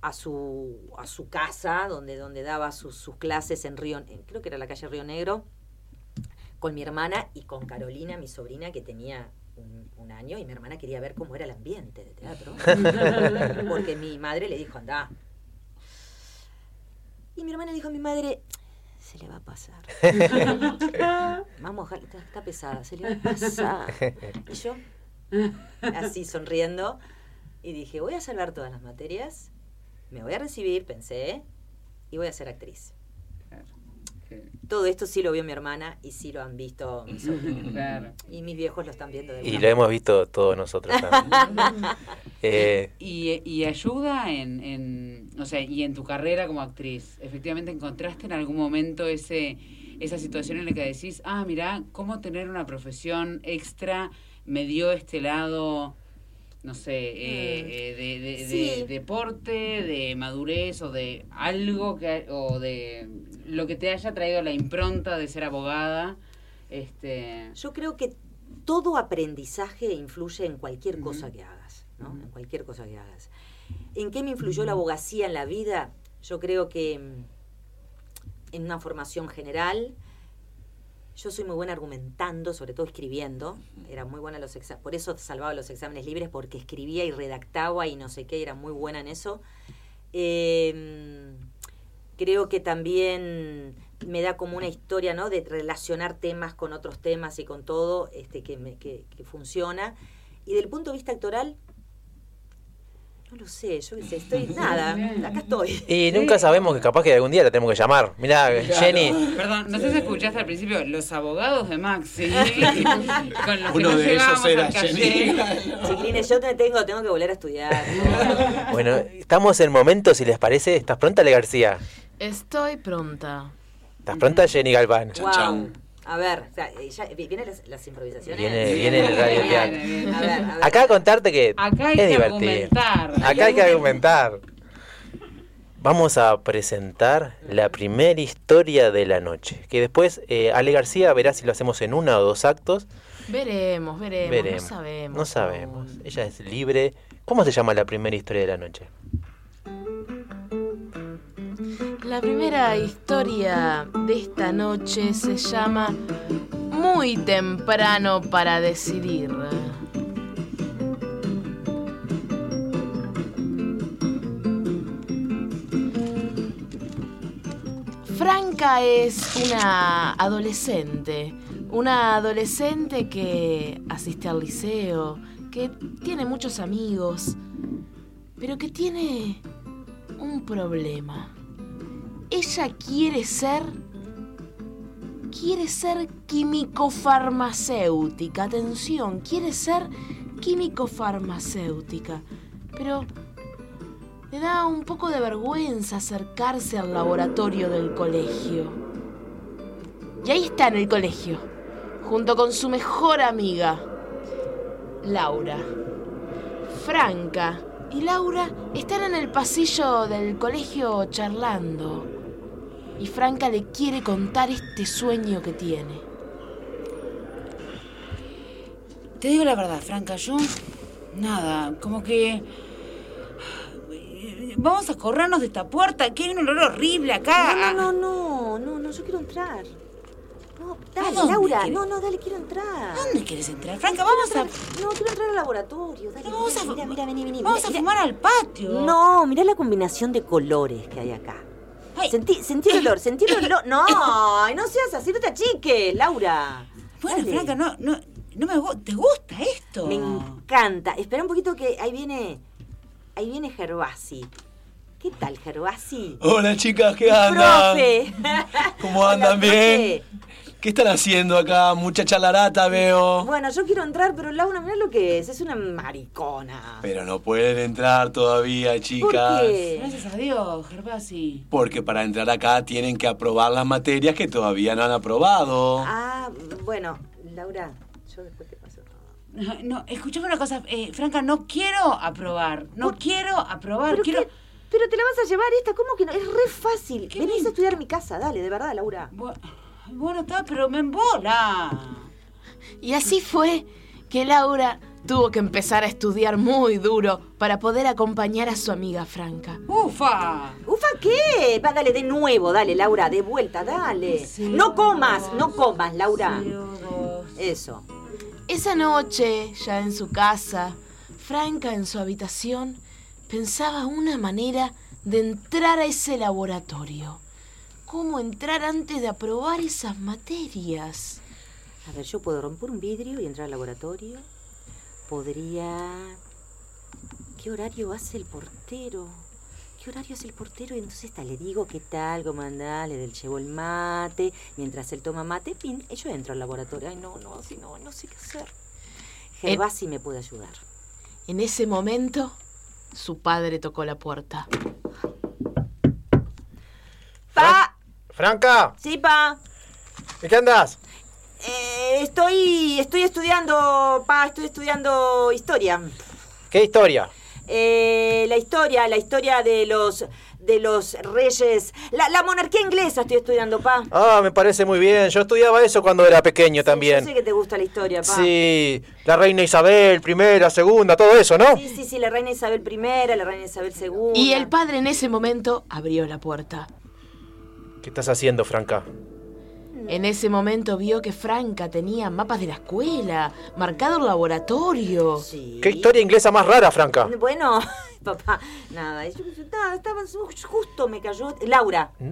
a su, a su casa, donde, donde daba sus, sus clases en Río, en- creo que era la calle Río Negro, con mi hermana y con Carolina, mi sobrina, que tenía un, un año, y mi hermana quería ver cómo era el ambiente de teatro. Porque mi madre le dijo, anda. Y mi hermana dijo a mi madre, se le va a pasar. Vamos, está, está pesada, se le va a pasar. Y yo, así sonriendo, y dije, voy a salvar todas las materias, me voy a recibir, pensé, y voy a ser actriz. Todo esto sí lo vio mi hermana y sí lo han visto mis. Claro. Y mis viejos lo están viendo de Y lo hemos visto todos nosotros también. Eh, Y, y ayuda en, en, o sea, y en tu carrera como actriz. Efectivamente, ¿encontraste en algún momento ese esa situación en la que decís, ah, mira, cómo tener una profesión extra me dio este lado, no sé, eh, Mm. eh, de, de- de Sí. deporte, de madurez o de algo que, o de lo que te haya traído la impronta de ser abogada? Este, Yo creo que todo aprendizaje influye en cualquier cosa que hagas, ¿no? En cualquier cosa que hagas. ¿En qué me influyó la abogacía en la vida? Yo creo que mm, en una formación general, yo soy muy buena argumentando, sobre todo escribiendo. Era muy buena en los exámenes, por eso salvaba los exámenes libres, porque escribía y redactaba y no sé qué, era muy buena en eso. Eh, creo que también me da como una historia, ¿no? De relacionar temas con otros temas y con todo, este, que, me, que, que funciona. Y del punto de vista actoral, no lo sé, yo qué sé, estoy, nada, acá estoy. y nunca sabemos que capaz que algún día la tenemos que llamar. Mirá, Jenny. Perdón, no sé si escuchaste al principio, los abogados de Maxi, con los que Uno no de ellos era. Jenny. Chiquilines, yo te tengo, tengo que volver a estudiar. Bueno, estamos en el momento, si les parece. ¿Estás pronta, Ale García? Estoy pronta. ¿Estás pronta, Jenny Galván? Wow. chan. A ver, o sea, eh, ya, ¿vienen las, las improvisaciones? Viene, viene el radio teatro. A ver, a ver. Acá a contarte que Acá hay es que divertido. argumentar. Acá hay que argumentar. Vamos a presentar la primera historia de la noche. Que después eh, Ale García verá si lo hacemos en uno o dos actos. Veremos, veremos, Veremos. no sabemos. No sabemos. aún. Ella es libre. ¿Cómo se llama la primera historia de la noche? La primera historia de esta noche se llama Muy temprano para decidir. Franca es una adolescente, una adolescente que asiste al liceo, que tiene muchos amigos, pero que tiene un problema. Ella quiere ser quiere ser químico-farmacéutica. Atención, quiere ser químico-farmacéutica. Pero le da un poco de vergüenza acercarse al laboratorio del colegio. Y ahí está en el colegio, junto con su mejor amiga, Laura. Franca y Laura están en el pasillo del colegio charlando. Y Franca le quiere contar este sueño que tiene. Te digo la verdad, Franca, yo. Nada, como que. Vamos a corrernos de esta puerta, que hay un olor horrible acá. No, no, no, no, no, yo quiero entrar. No, dale, dónde Laura, no, no, dale, quiero entrar. ¿Dónde quieres entrar, Franca? Vamos a. No, quiero entrar al laboratorio, dale. No, vamos mira, a- mira, mira, vení, vení. Vamos mira, a mira. fumar al patio. No, mirá la combinación de colores que hay acá. Ay. Sentí, sentí el olor, sentí el olor. No, no seas así, no te achiques, Laura. Bueno, Dale. Franca, no, no, no me ¿Te gusta esto? Me encanta. Espera un poquito que ahí viene. Ahí viene Gervasi. ¿Qué tal, Gervasi? Hola chicas, ¿qué andan? ¡Profe! ¿Cómo Hola, andan? ¿Bien? profe. ¿Qué están haciendo acá? Mucha chalarata veo. Bueno, yo quiero entrar, pero Laura, mirá lo que es. Es una maricona. Pero no pueden entrar todavía, ¿Por chicas. qué? Gracias a Dios, Gervasi. Porque para entrar acá tienen que aprobar las materias que todavía no han aprobado. Ah, bueno, Laura, yo después te paso todo. No, escúchame una cosa, eh, Franca, no quiero aprobar. No quiero aprobar, ¿Pero, quiero. qué? ¿Pero te la vas a llevar esta? ¿Cómo que no? Es re fácil. ¿Qué Venís a estudiar en mi casa, dale, de verdad, Laura. Bu- Bueno, está, pero me embola. Y así fue que Laura tuvo que empezar a estudiar muy duro para poder acompañar a su amiga Franca. ¡Ufa! ¿Ufa qué? Va, dale, de nuevo, dale, Laura, de vuelta, dale. No comas, no comas, Laura. Eso. Esa noche, ya en su casa, Franca en su habitación pensaba una manera de entrar a ese laboratorio. Cómo entrar antes de aprobar esas materias. A ver, yo puedo romper un vidrio y entrar al laboratorio. Podría... ¿Qué horario hace el portero? ¿Qué horario hace el portero? Y entonces está, le digo qué tal, cómo andás, le llevo el mate. Mientras él toma mate, pin, y yo entro al laboratorio. Ay, no, no, si no, no sé qué hacer. Gervasi me puede ayudar. En ese momento, su padre tocó la puerta. ¡Pa! Franca, Sí, pa. ¿en qué andas? Eh, estoy, estoy estudiando, pa, estoy estudiando historia. ¿Qué historia? Eh, la historia, la historia de los, de los reyes, la, la monarquía inglesa estoy estudiando, pa. Ah, me parece muy bien. Yo estudiaba eso cuando era pequeño Yo también. sé que te gusta la historia, pa. Sí, la reina Isabel, primera, segunda, todo eso, ¿no? Sí, sí, sí, la reina Isabel I, la reina Isabel II. Y el padre en ese momento abrió la puerta. ¿Qué estás haciendo, Franca? En ese momento vio que Franca tenía mapas de la escuela, marcado el laboratorio. Sí. ¿Qué historia inglesa más rara, Franca? Bueno, papá, nada, yo, yo estaba, estaba- justo me cayó. Laura. ¿Mm?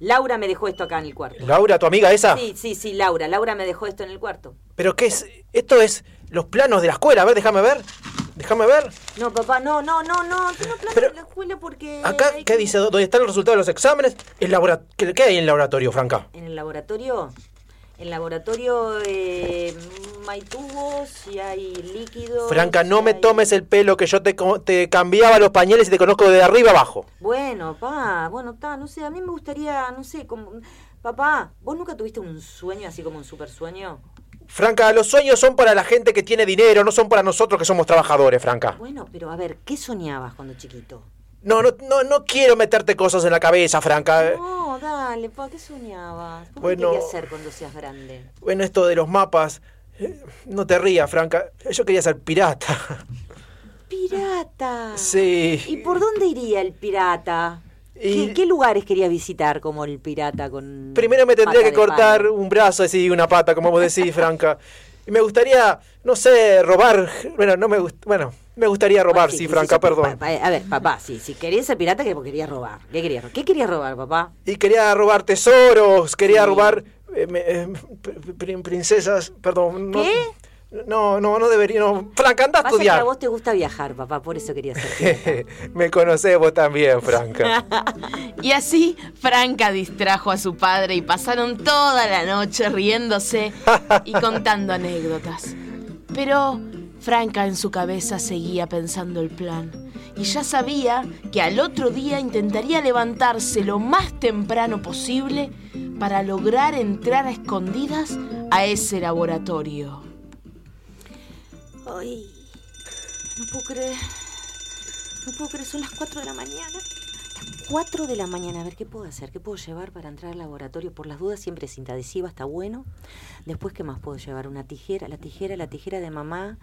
Laura me dejó esto acá en el cuarto. Laura, tu amiga esa. Sí, sí, sí, Laura. Laura me dejó esto en el cuarto. ¿Pero qué es? Esto es los planos de la escuela. A ver, déjame ver. Déjame ver. No, papá, no, no, no, no. Yo no plano Pero- en la escuela porque. Acá, ¿qué que- dice? ¿Dónde están los resultados de los exámenes? El labora- ¿Qué, qué hay en el laboratorio, Franca? En el laboratorio. En el laboratorio eh, hay tubos y hay líquidos. Franca, no me hay- tomes el pelo que yo te, te cambiaba los pañales y te conozco de arriba abajo. Bueno, pa, bueno, está, no sé, a mí me gustaría, no sé, como. Papá, ¿vos nunca tuviste un sueño así como un super sueño? Franca, los sueños son para la gente que tiene dinero, no son para nosotros que somos trabajadores, Franca. Bueno, pero a ver, ¿qué soñabas cuando chiquito? No, no, no, no quiero meterte cosas en la cabeza, Franca. No, dale, pa, ¿qué soñabas? ¿Vos Bueno. ¿Qué querías hacer cuando seas grande? Bueno, esto de los mapas. eh, No te rías, Franca. Yo quería ser pirata. ¡Pirata! Sí. ¿Y por dónde iría el pirata? Y- ¿Qué, qué lugares querías visitar como el pirata con. Primero me tendría que cortar palo? un brazo así, una pata, como vos decís, Franca. Y me gustaría, no sé, robar. Bueno, no me gust- Bueno, me gustaría robar, sí, sí, Franca, sí, perdón. a ver, papá, sí, si querías ser pirata, ¿qué querías robar? ¿Qué querías, ¿Qué querías robar, papá? Y quería robar tesoros, quería robar eh, eh, pr- pr- princesas, perdón. ¿Qué? No, no, no debería. No. Franca, anda a Pasa que a vos te gusta viajar, papá, por eso querías ser me conocés vos también, Franca. Y así Franca distrajo a su padre y pasaron toda la noche riéndose y contando anécdotas. Pero Franca en su cabeza seguía pensando el plan y ya sabía que al otro día intentaría levantarse lo más temprano posible para lograr entrar a escondidas a ese laboratorio. Ay, no puedo creer. No puedo creer, son las 4 de la mañana. Las 4 de la mañana, a ver qué puedo hacer, qué puedo llevar para entrar al laboratorio. Por las dudas, siempre cinta adhesiva, está bueno. Después, ¿qué más puedo llevar? Una tijera, la tijera, la tijera de mamá.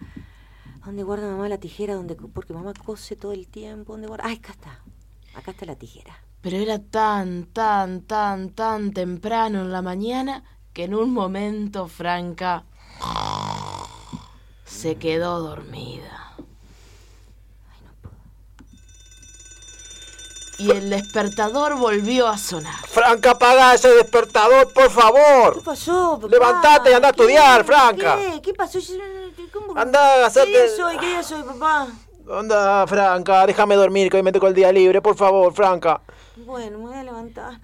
¿Dónde guarda mamá la tijera? ¿Dónde, porque mamá cose todo el tiempo. ¿Dónde guarda? ¡Ay, acá está! Acá está la tijera. Pero era tan, tan, tan, tan temprano en la mañana que en un momento Franca se quedó dormida. Y el despertador volvió a sonar. Franca, apaga ese despertador, por ¿Qué favor. pasó, papá? Levantate y anda a ¿Qué? estudiar, Franca. ¿Qué? ¿Qué pasó? ¿Cómo? Anda a ¿Qué día hacerte- soy? ¿Qué día soy, papá? Anda, Franca, déjame dormir, que hoy me tocó el día libre, por favor, Franca. Bueno, me voy a levantar.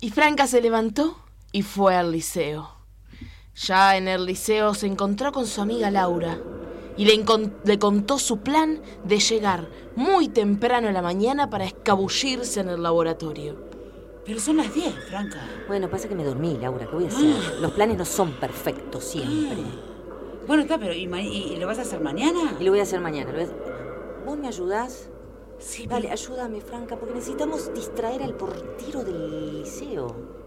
Y Franca se levantó y fue al liceo. Ya en el liceo se encontró con su amiga Laura y le, le contó su plan de llegar muy temprano en la mañana para escabullirse en el laboratorio. Pero son las 10, Franca. Bueno, pasa que me dormí, Laura. ¿Qué voy a hacer? Los planes no son perfectos siempre. Bueno, está, pero ¿y, ma- y- y lo vas a hacer mañana? Y lo voy a hacer mañana. lo voy a hacer- ¿Vos me ayudás? Sí, Dale, pero, ayúdame, Franca, porque necesitamos distraer al portero del liceo.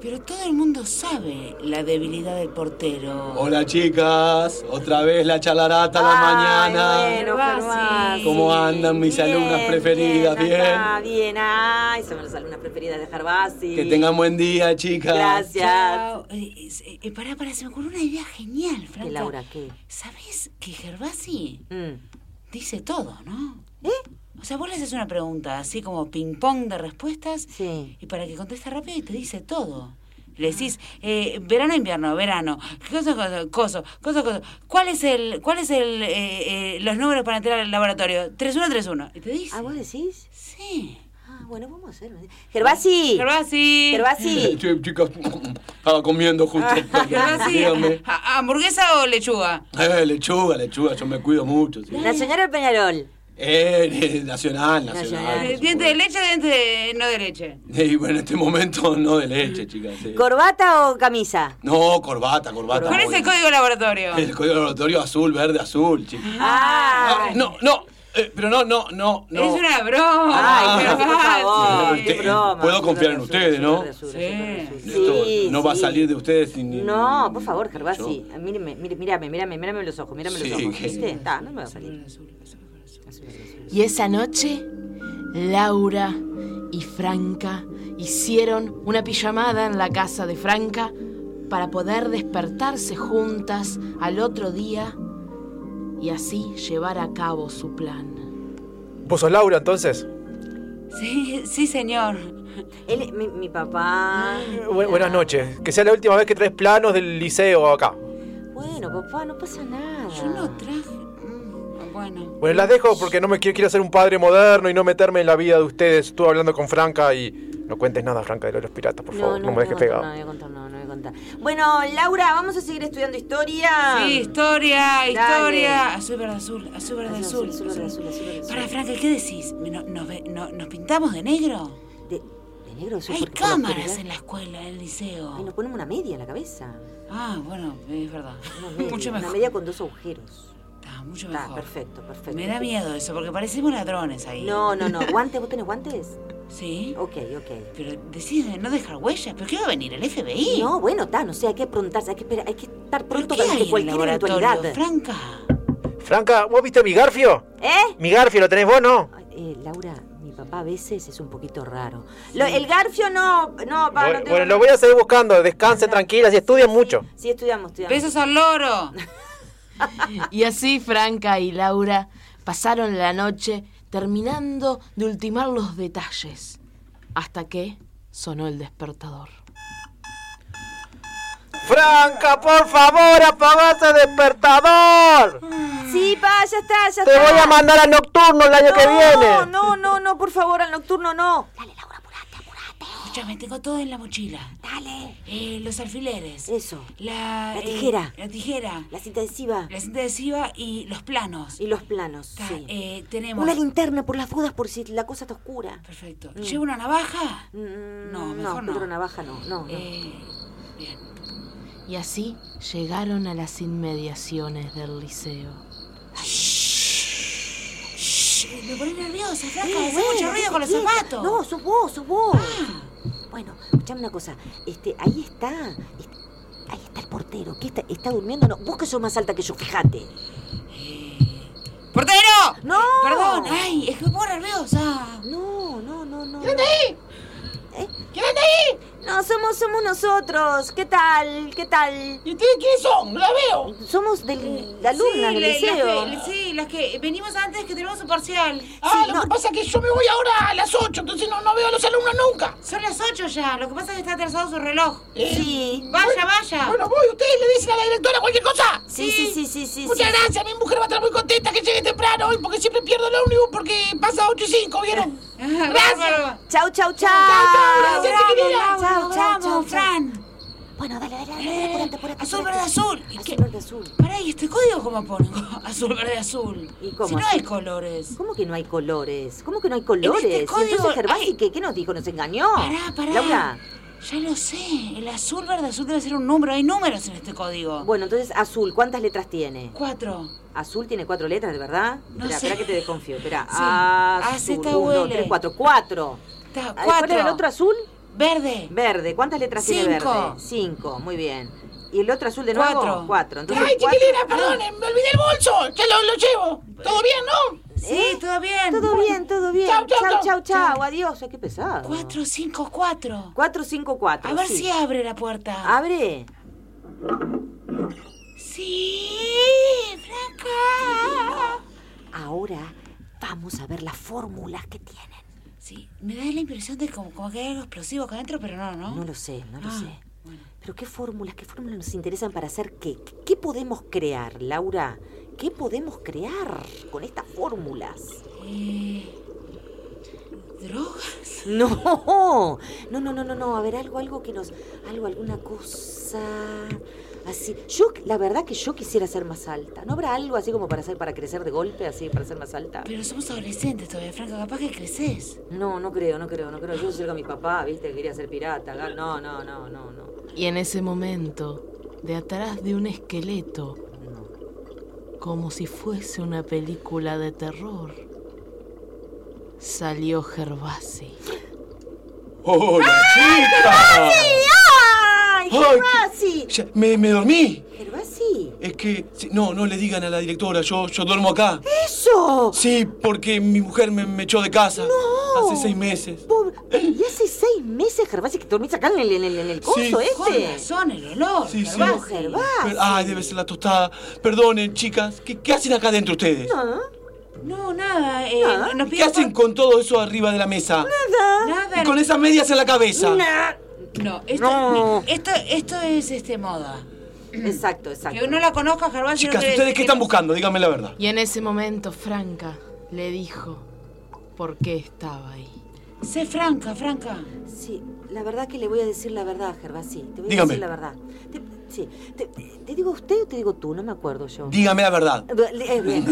Pero todo el mundo sabe la debilidad del portero. Hola chicas, otra vez la chalarata a la mañana. Bueno. Gervasi. ¿Cómo andan mis Bien, alumnas preferidas? Bien, acá, bien. Ay, son las alumnas preferidas de Gervasi. Que tengan buen día, chicas. Gracias. Eh, eh, eh, pará, pará, se me ocurrió una idea genial, Franca. ¿Qué, Laura, qué? ¿Sabes que Gervasi Mm. dice todo, no? ¿Eh? O sea, vos le haces una pregunta, así como ping-pong de respuestas, Sí. y para que conteste rápido y te dice todo. Le decís, eh, verano, invierno, verano, coso, coso, coso, coso, coso. ¿Cuál es el, cuál es el, eh, eh, los números para entrar al laboratorio? 3131. Y te dice. ¿Ah, vos decís? Sí. Ah, bueno, vamos a hacer. Gervasi. Gervasi. Gervasi. Che, chicas, estaba comiendo justo. Gervasi, Dígame. ¿ha- ¿hamburguesa o lechuga? Eh, lechuga, lechuga, yo me cuido mucho. sí. La señora Peñarol. Eh, nacional, Nacional. nacional. Eh, ¿Diente de leche o diente de, no de leche? Y bueno, en este momento no de leche, chicas. ¿Corbata o camisa? No, corbata, corbata. ¿Cuál es el código laboratorio? El código laboratorio azul, verde, azul, chicas. Ah. No, no, eh, pero no, no, no, no. Es una broma. Ay, pero por favor, qué broma. puedo confiar en ustedes, ¿no? Sí. no va a salir de ustedes sin. No, por favor, Gervasi. Míreme, mire, mírame, mírame, mírame los ojos, mírame Sí, los ojos. que- ¿Viste? Está, no me va a salir. Y esa noche, Laura y Franca hicieron una pijamada en la casa de Franca para poder despertarse juntas al otro día y así llevar a cabo su plan. ¿Vos sos Laura entonces? Sí, sí, señor. Él, mi, mi papá. Bu- buenas noches. Que sea la última vez que traes planos del liceo acá. Bueno, papá, no pasa nada. Yo no traje. Bueno. Bueno, las dejo porque no me quiero, quiero ser un padre moderno y no meterme en la vida de ustedes. Estuve hablando con Franca y no cuentes nada, Franca, de lo de los piratas, por favor. No, me dejes pegado. No, no voy a contar, no, no voy a contar. Bueno, Laura, vamos a seguir estudiando historia. Sí, historia, Dale. historia. Azul, verde, azul. Azul, verde, Azul, azul. azul, azul, azul, azul, azul. Para, Franca, ¿qué decís? ¿No- ¿Nos, ve- no- ¿Nos pintamos de negro? De, de negro, azul, Hay la cámaras en la escuela, en el liceo. Ay, nos ponemos una media en la cabeza. Ah, bueno, es verdad. Una media, mucho una mejor. media con dos agujeros. Está mucho Está, mejor. perfecto, perfecto. Me da miedo eso, porque parecemos ladrones ahí. No, no, no. ¿Guantes? ¿Vos tenés guantes? ¿Sí? Ok, ok. Pero decís de no dejar huellas. ¿Pero qué va a venir? ¿El FBI? No, bueno, está, no sé, hay que preguntarse, hay que esperar, hay que estar ¿Pero pronto el cualquier eventualidad. Franca? Franca, ¿vos viste mi garfio? ¿Eh? Mi garfio, ¿lo tenés vos, no? Eh, Laura, mi papá a veces es un poquito raro. Lo- el garfio no, no, papá, bueno, no tengo bueno, lo voy a seguir buscando. Descansen tranquilas y estudien mucho. Sí, estudiamos, estudiamos. ¡Besos al loro! Y así Franca y Laura pasaron la noche terminando de ultimar los detalles, hasta que sonó el despertador. Franca, por favor, apaga ese despertador. Sí, pa, ya está, ya Te está. voy a mandar al nocturno el año que viene. No, no, no, no, por favor, al nocturno no. Dale, Laura. Escúchame, tengo todo en la mochila. Dale. Eh, los alfileres. Eso. La, La eh, tijera. la tijera. La cinta adhesiva La cinta adhesiva y los planos. y los planos, sí. eh, tenemos... Una linterna por las dudas, por si la cosa está oscura. Perfecto. ¿Llevo una navaja? Mm, No, no, mejor no. Pedro Navaja no, no, no. Bien. Y así llegaron a las inmediaciones del liceo. Shh, me pone nerviosa, Franca. Eh, Hace bueno, mucho ruido con los zapatos. No, sos vos, sos vos. Bueno, escuchame una cosa. Este, ahí está. Este, ahí está el portero. ¿Qué está? ¿Está durmiendo? No, vos que sos más alta que yo, fíjate. ¡Portero! ¡No! Perdón, ay, es que me pongo nerviosa. No, no, no, no. ¿Quién anda ahí? ¿Eh? ¿Quién anda ahí? No, somos, somos nosotros. ¿Qué tal? ¿Qué tal? ¿Y ustedes quiénes son? La veo. Somos del, la alumna del liceo. Las que, sí, las que venimos antes que tenemos un parcial. Ah, lo que pasa es que yo me voy ahora a las 8, entonces no, no veo a los alumnos nunca. Son las 8 ya, lo que pasa es que está atrasado su reloj. Sí. Vaya, vaya. Bueno, voy, ustedes le dicen a la directora cualquier cosa. Sí, sí, sí, sí, sí. Muchas sí. gracias, mi mujer va a estar muy contenta que llegue temprano hoy porque siempre pierdo el ómnibus porque pasa 8 y 5, ¿vieron? Gracias. Chau, chau, chau. chau. Chau, chau, chau, chau. Fran. Bueno, dale, dale, dale, apurate. Azul, verde, azul. ¿Y Azul, verde, azul. Pará, ¿y este código cómo pongo? Azul, verde, azul. ¿Y cómo Si no hay colores. ¿Cómo que no hay colores? ¿Cómo que no hay colores? este ¿Y código entonces Gervasi qué nos dijo? ¿Nos engañó? Pará, pará. Laura. Ya lo sé. El azul, verde, azul debe ser un número. Hay números en este código. Bueno, entonces azul, ¿cuántas letras tiene? Cuatro. Azul tiene cuatro letras, ¿de verdad? No espera, sé. espera que te desconfío. Espera. Sí. Azul. AZUL. Uno, dos, tres, cuatro. Cuatro. Está, Ay, cuatro. ¿Cuál era el otro azul? Verde. Verde. ¿Cuántas letras tiene Cinco. verde? Cinco. Muy bien. ¿Y el otro azul de nuevo? Cuatro. Cuatro. Entonces, Ay, cuatro- chiquilina, perdonen, me olvidé el bolso. Ya lo, lo llevo. ¿Todo bien, no? Sí, ¿Eh? todo bien. Todo bien, todo bien. Chau, chau, chau, chau. chau. Adiós. Ay, qué pesado. Cuatro, cinco, cuatro. Cuatro, cinco, cuatro. A ver sí. si abre la puerta. Abre. Sí, Franca. Ahora Vamos a ver las fórmulas que tienen. Sí, me da la impresión de como, como que hay algo explosivo acá adentro, pero no, ¿no? No lo sé, no lo Ah, sé. Pero qué fórmulas, qué fórmulas nos interesan para hacer? ¿Qué- ¿Qué podemos crear, Laura? ¿Qué podemos crear con estas fórmulas? Eh, ¿Drogas? No, no, no, no, no, no. A ver, algo, algo que nos, algo, alguna cosa así. Yo, la verdad que yo quisiera ser más alta. ¿No habrá algo así como para hacer, para crecer de golpe, así, para ser más alta? Pero somos adolescentes todavía, Franca, capaz que creces. No, no creo, no creo, no creo. Yo soy a mi papá, viste, que quería ser pirata. No, no, no, no, no. Y en ese momento, de atrás de un esqueleto, como si fuese una película de terror, salió Gervasi. ¡Hola, chica! ¡Ay, Ay, Gervasi! Ya, me, me dormí. ¿Gervasi? Es que, sí, no, no le digan a la directora, yo, yo duermo acá. ¡Eso! Sí, porque mi mujer me, me echó de casa. Hace seis meses. Pobre- Y hace seis meses, Gervasi, que dormís acá en el, en el, en el coso Sí. Con este. razón, el olor. Sí, sí. Gervasi. Gervasi. Pero- ay, debe ser la tostada. Perdonen, chicas. ¿Qué, qué hacen acá adentro ustedes? No, nada. Eh, Nada. Nos ¿Qué hacen con todo eso arriba de la mesa? Nada. Y con esas medias en la cabeza. No, esto, No. esto, esto es este moda. Exacto, exacto. Que uno la conozca, Gervasi. no Chicas, ¿ustedes qué que están buscando? Díganme la verdad. Y en ese momento Franca le dijo por qué estaba ahí. Sé franca, franca. Sí, la verdad que le voy a decir la verdad, Gervasi. Te voy a decir la verdad. Te, sí, te, ¿te digo usted o te digo tú? No me acuerdo yo. Dígame la verdad. Eh, bien.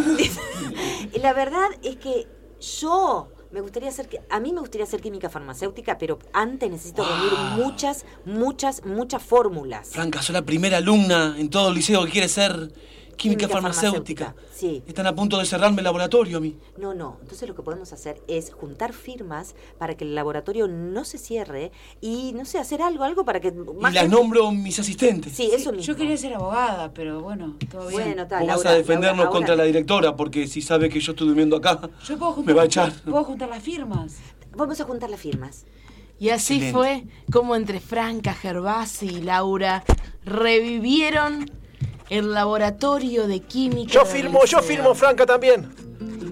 la verdad es que yo me gustaría hacer que a mí me gustaría hacer química farmacéutica, pero antes necesito reunir muchas, muchas, muchas fórmulas. Franca, soy la primera alumna en todo el liceo que quiere ser química, farmacéutica. Sí. Están a punto de cerrarme el laboratorio a mí. No, no. Entonces lo que podemos hacer es juntar firmas para que el laboratorio no se cierre y no sé, hacer algo, algo para que Y las gente- nombro mis asistentes. Sí, eso mismo. Yo quería ser abogada, pero bueno, todo bien. Bueno, Vos vas Laura, a defendernos Laura, contra ahora- la directora porque si sabe que yo estoy durmiendo acá, Yo puedo juntar, me va a echar. puedo juntar las firmas. Vamos a juntar las firmas. Y así Excelente. fue como entre Franca, Gervasi y Laura revivieron el laboratorio de química. Yo firmo, yo firmo, Franca también.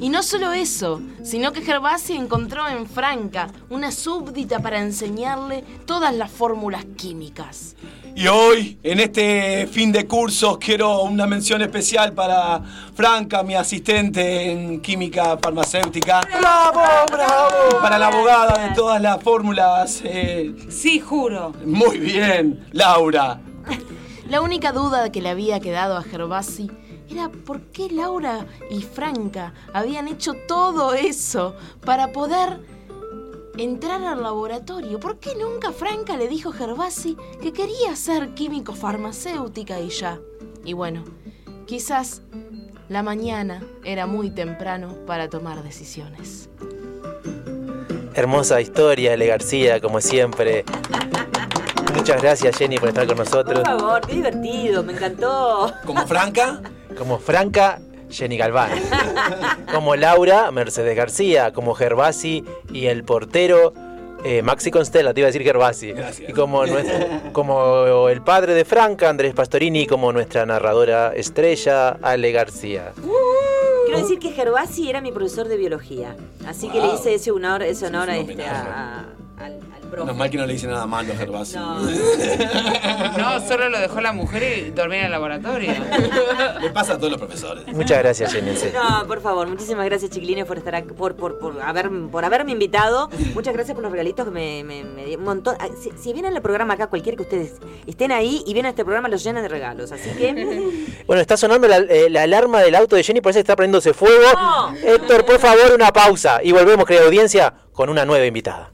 Y no solo eso, sino que Gervasi encontró en Franca una súbdita para enseñarle todas las fórmulas químicas. Y hoy, en este fin de cursos, quiero una mención especial para Franca, mi asistente en química farmacéutica. ¡Bravo, bravo! Para la abogada de todas las fórmulas. eh, Sí, juro. muy bien, Laura. La única duda que le había quedado a Gervasi era por qué Laura y Franca habían hecho todo eso para poder entrar al laboratorio. ¿Por qué nunca Franca le dijo a Gervasi que quería ser químico farmacéutica y ya? Y bueno, quizás la mañana era muy temprano para tomar decisiones. Hermosa historia, Ale García, como siempre. Muchas gracias, Jenny, por estar con Por nosotros. favor, qué divertido, me encantó. Como Franca, Como Franca, Jenny Galván. Como Laura, Mercedes García. Como Gervasi y el portero, eh, Maxi Constella, te iba a decir Gervasi. Gracias. Y como, nuestro- como el padre de Franca, Andrés Pastorini, y como nuestra narradora estrella, Ale García. Quiero decir que Gervasi era mi profesor de biología, así que le hice ese honor, ese honor a es este, a- al, al profe. menos mal que no le dice nada malo a Gervasio. No. No, solo lo dejó la mujer y dormía en el laboratorio. Le pasa a todos los profesores. Muchas gracias, Jenny. en serio. No, por favor, muchísimas gracias chiquilines por estar aquí, por, por, por, haber, por haberme invitado. Muchas gracias por los regalitos que me, me, me di- un montón. Si, si vienen al programa acá, cualquiera que ustedes estén ahí y vienen a este programa, los llenan de regalos. Así que. Bueno, está sonando la, eh, la alarma del auto de Jenny, parece que está prendiéndose fuego. No. Héctor, por favor, una pausa. Y volvemos, querida audiencia, con una nueva invitada.